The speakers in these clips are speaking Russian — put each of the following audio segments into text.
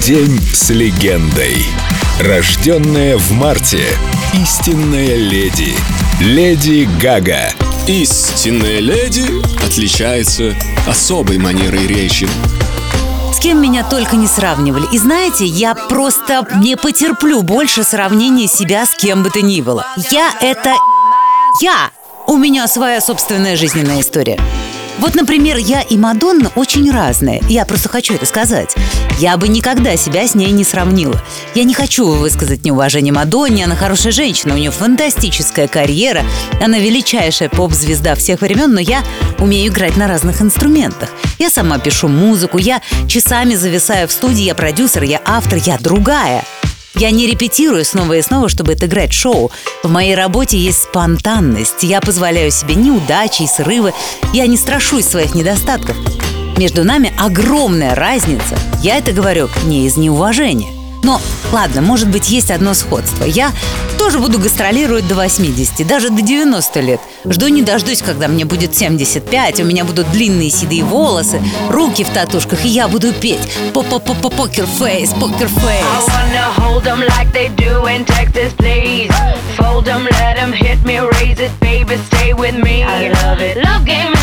День с легендой. Рожденная в марте. Истинная леди. Леди Гага. Истинная леди отличается особой манерой речи. С кем меня только не сравнивали. И знаете, я просто не потерплю больше сравнения себя с кем бы то ни было. Я — это я. У меня своя собственная жизненная история. Вот, например, я и Мадонна очень разные. Я просто хочу это сказать. Я бы никогда себя с ней не сравнила. Я не хочу высказать неуважение Мадонне. Она хорошая женщина, у нее фантастическая карьера. Она величайшая поп-звезда всех времен, но я умею играть на разных инструментах. Я сама пишу музыку, я часами зависаю в студии, я продюсер, я автор, я другая. Я не репетирую снова и снова, чтобы отыграть шоу. В моей работе есть спонтанность. Я позволяю себе неудачи и срывы. Я не страшусь своих недостатков. Между нами огромная разница. Я это говорю не из неуважения. Но, ладно, может быть, есть одно сходство. Я тоже буду гастролировать до 80, даже до 90 лет. Жду не дождусь, когда мне будет 75, у меня будут длинные седые волосы, руки в татушках, и я буду петь. Poker face, poker face. Love game,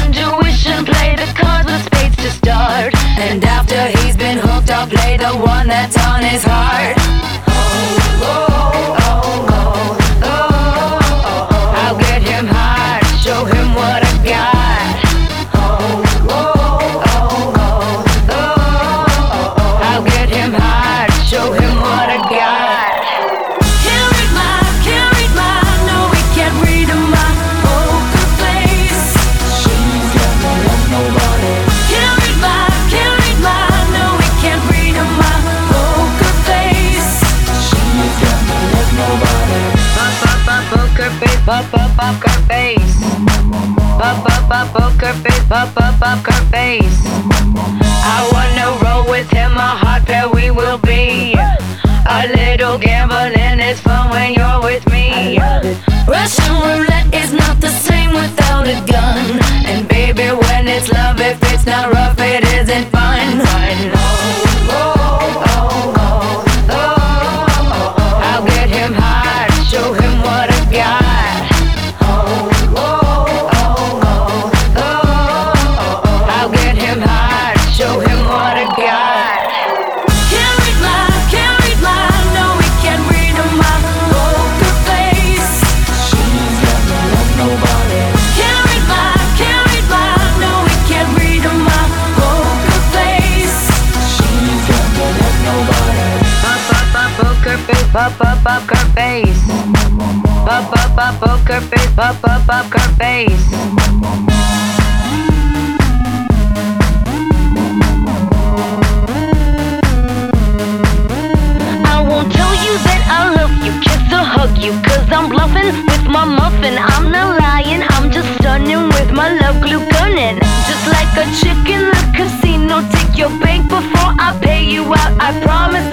one that's on his heart. Pop, pop, poker face. Pop, pop, pop, poker face, pop, pop, poker face. I wanna roll with him, we will be. A little gambling is fun when you're with me. Russian roulette is not the same without a gun. And baby, when it's love, if it's not face, pop, pop, poker face. Pop, pop, pop, poker face, pop, pop, poker face. I won't tell you that I love you, kiss or hug you, cause I'm bluffing with my muffin. I'm not lying, I'm just stunning with my love glue gunning. Just like a chick in the casino, take your bank before I pay you out. I promise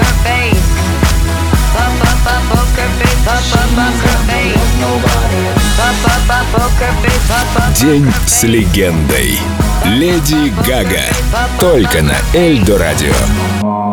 День с легендой. Леди Гага. Только на Эльдо радио.